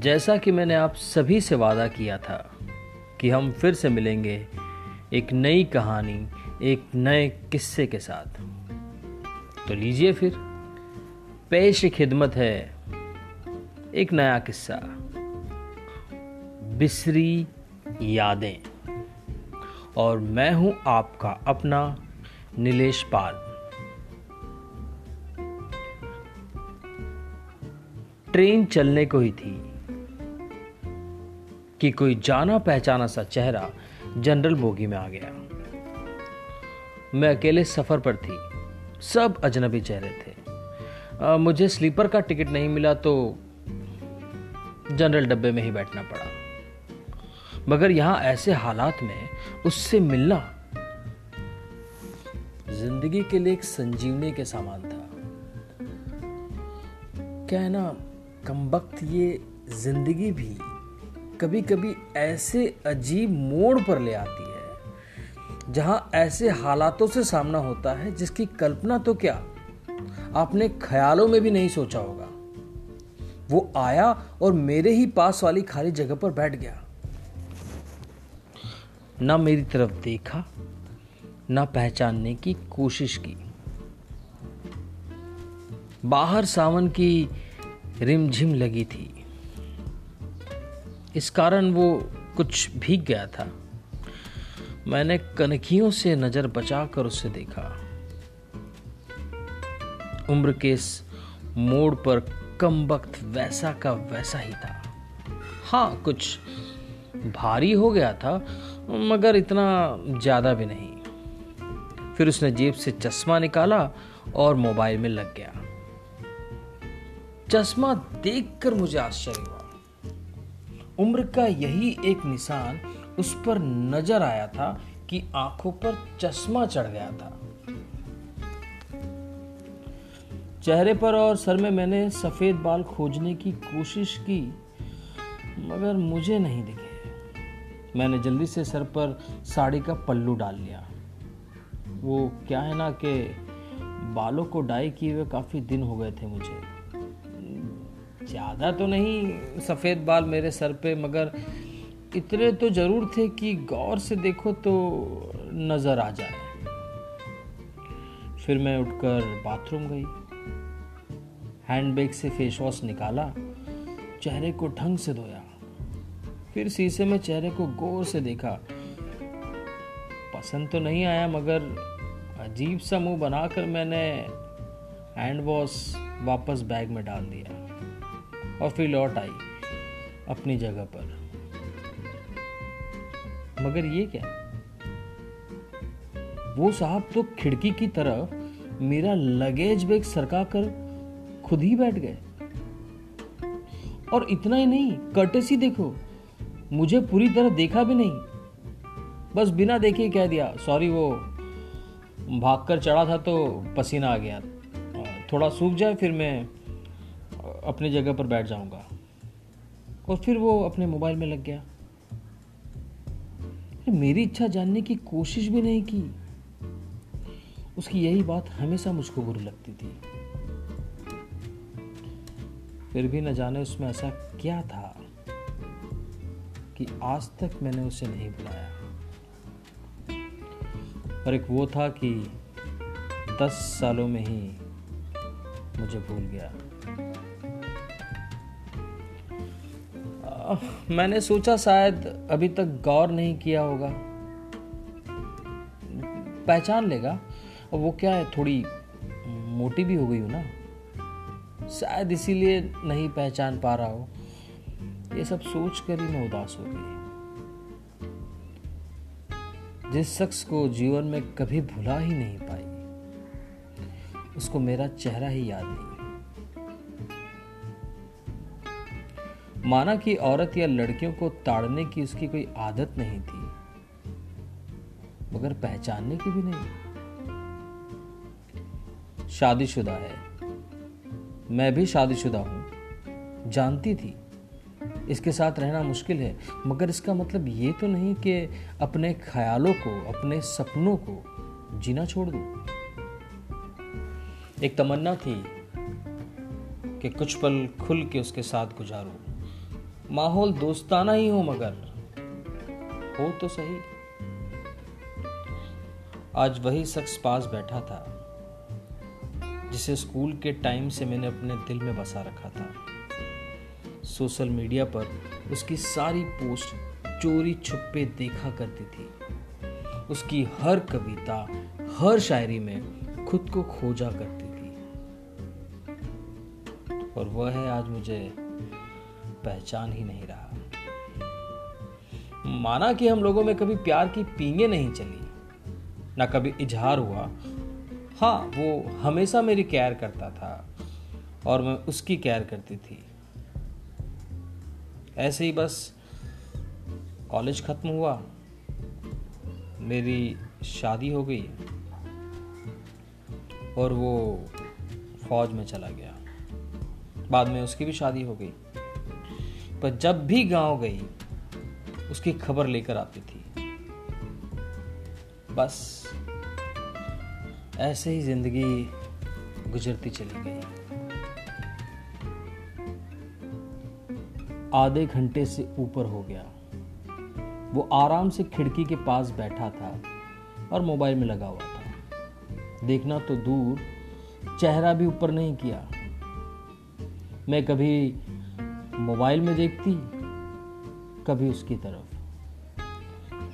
जैसा कि मैंने आप सभी से वादा किया था कि हम फिर से मिलेंगे एक नई कहानी, एक नए किस्से के साथ। तो लीजिए फिर। पेश खिदमत है एक नया किस्सा। बिसरी यादें। और मैं हूँ आपका अपना नीलेश पाल। ट्रेन चलने को ही थी। कि कोई जाना पहचाना सा चेहरा जनरल बोगी में आ गया। मैं अकेले सफ़र पर थी। सब अजनबी चेहरे थे। आ, मुझे स्लीपर का टिकट नहीं मिला तो जनरल डब्बे में ही बैठना पड़ा। मगर यहाँ ऐसे हालात में उससे मिलना ज़िंदगी के लिए एक संजीवनी के सामान था। कहना ना कम वक्त ये ज़िंदगी भी कभी कभी ऐसे अजीब मोड़ पर ले आती है, जहाँ ऐसे हालातों से सामना होता है जिसकी कल्पना तो क्या? आपने ख्यालों में भी नहीं सोचा होगा। वो आया और मेरे ही पास वाली खाली जगह पर बैठ गया। ना मेरी तरफ़ देखा, ना पहचानने की कोशिश की। बाहर सावन की रिमझिम लगी थी। इस कारण वो कुछ भीग गया था। मैंने कनखियों से नज़र बचाकर उसे देखा। उम्र के इस मोड़ पर कम वक्त वैसा का वैसा ही था। हाँ कुछ भारी हो गया था, मगर इतना ज़्यादा भी नहीं। फिर उसने जेब से चश्मा निकाला और मोबाइल में लग गया। चश्मा देखकर मुझे आश्चर्य हुआ। उम्र का यही एक निशान उस पर नज़र आया था कि आँखों पर चश्मा चढ़ गया था। चेहरे पर और सर में मैंने सफ़ेद बाल खोजने की कोशिश की, मगर मुझे नहीं दिखे। मैंने जल्दी से सर पर साड़ी का पल्लू डाल लिया। वो क्या है ना कि बालों को डाई किए हुए काफ़ी दिन हो गए थे मुझे। ज़्यादा तो नहीं सफ़ेद बाल मेरे सर पे, मगर इतने तो ज़रूर थे कि गौर से देखो तो नज़र आ जाए। फिर मैं उठकर बाथरूम गई। हैंडबैग से फेस वॉश निकाला, चेहरे को ढंग से धोया। फिर शीशे में चेहरे को गौर से देखा। पसंद तो नहीं आया, मगर अजीब सा मुँह बनाकर मैंने हैंड वॉश वापस बैग में डाल दिया। और फिर लौट आई अपनी जगह पर। मगर ये क्या? वो साहब तो खिड़की की तरफ़ मेरा लगेज बैग सरका कर खुद ही बैठ गए। और इतना ही नहीं कर्टेसी देखो। मुझे पूरी तरह देखा भी नहीं। बस बिना देखे कह दिया सॉरी वो भागकर चढ़ा था तो पसीना आ गया। थोड़ा सूख जाए, फिर मैं अपनी जगह पर बैठ जाऊँगा। और फिर वो अपने मोबाइल में लग गया। मेरी इच्छा जानने की कोशिश भी नहीं की। उसकी यही बात हमेशा मुझको बुरी लगती थी। फिर भी न जाने उसमें ऐसा क्या था कि आज तक मैंने उसे नहीं बुलाया। और एक वो था कि दस सालों में ही मुझे भूल गया। मैंने सोचा शायद अभी तक गौर नहीं किया होगा। पहचान लेगा। और वो क्या है, थोड़ी मोटी भी हो गई हो ना। शायद इसीलिए नहीं पहचान पा रहा हो। ये सब सोच कर ही मैं उदास हो गई। जिस शख्स को जीवन में कभी भुला ही नहीं पाई, उसको मेरा चेहरा ही याद नहीं। माना कि औरत या लड़कियों को ताड़ने की उसकी कोई आदत नहीं थी, मगर पहचानने की भी नहीं। शादीशुदा है। मैं भी शादीशुदा हूँ। जानती थी। इसके साथ रहना मुश्किल है, मगर इसका मतलब ये तो नहीं कि अपने ख्यालों को, अपने सपनों को जीना छोड़ दूँ। एक तमन्ना थी कि कुछ पल खुल के उसके साथ गुजारूं। माहौल दोस्ताना ही हो मगर, हो तो सही। आज वही शख्स पास बैठा था, जिसे स्कूल के टाइम से मैंने अपने दिल में बसा रखा था। सोशल मीडिया पर उसकी सारी पोस्ट चोरी छुपे देखा करती थी। उसकी हर कविता, हर शायरी में खुद को खोजा करती थी। और वह है आज मुझे पहचान ही नहीं रहा। माना कि हम लोगों में कभी प्यार की पींगे नहीं चली। ना कभी इजहार हुआ। हाँ वो हमेशा मेरी केयर करता था और मैं उसकी केयर करती थी। ऐसे ही बस कॉलेज ख़त्म हुआ। मेरी शादी हो गई और वो फौज में चला गया। बाद में उसकी भी शादी हो गई। पर जब भी गाँव गई, उसकी खबर लेकर आती थी। बस, ऐसे ही ज़िंदगी गुजरती चली गई। आधे घंटे से ऊपर हो गया। वो आराम से खिड़की के पास बैठा था और मोबाइल में लगा हुआ था। देखना तो दूर, चेहरा भी ऊपर नहीं किया। मैं कभी मोबाइल में देखती, कभी उसकी तरफ़।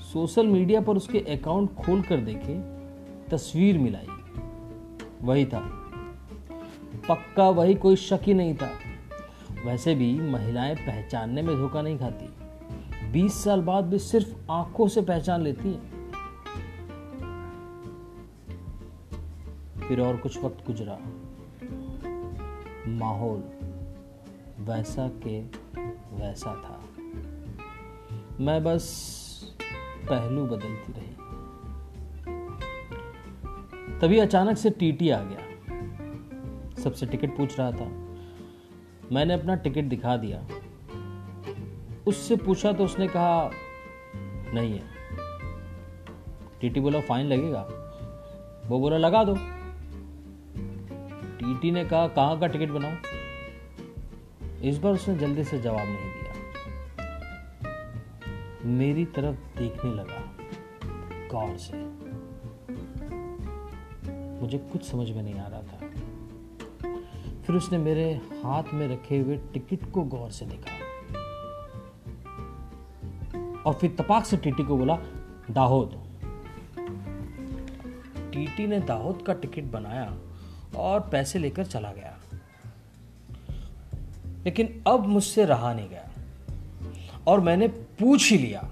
सोशल मीडिया पर उसके अकाउंट खोल कर देखे, तस्वीर मिलाई। वही था। पक्का वही कोई शक ही नहीं था। वैसे भी महिलाएँ पहचानने में धोखा नहीं खाती। बीस साल बाद भी सिर्फ़ आँखों से पहचान लेती है। फिर और कुछ वक्त गुजरा। माहौल वैसा के वैसा था। मैं बस पहलू बदलती रही। तभी अचानक से टीटी आ गया। सबसे टिकट पूछ रहा था। मैंने अपना टिकट दिखा दिया। उससे पूछा तो उसने कहा, नहीं है। टीटी बोला, फाइन लगेगा। वो बोला, लगा दो। टीटी ने कहा, कहाँ का टिकट बनाओ इस बार उसने जल्दी से जवाब नहीं दिया। मेरी तरफ़ देखने लगा, गौर से। मुझे कुछ समझ में नहीं आ रहा था। फिर उसने मेरे हाथ में रखे हुए टिकट को गौर से देखा। और फिर तपाक से टीटी को बोला, दाहोद। टीटी ने दाहोद का टिकट बनाया और पैसे लेकर चला गया। लेकिन अब मुझसे रहा नहीं गया। और मैंने पूछ ही लिया।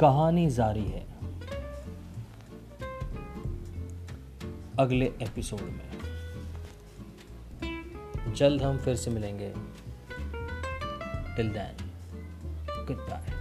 कहानी जारी है अगले एपिसोड में। जल्द हम फिर से मिलेंगे। Till then good bye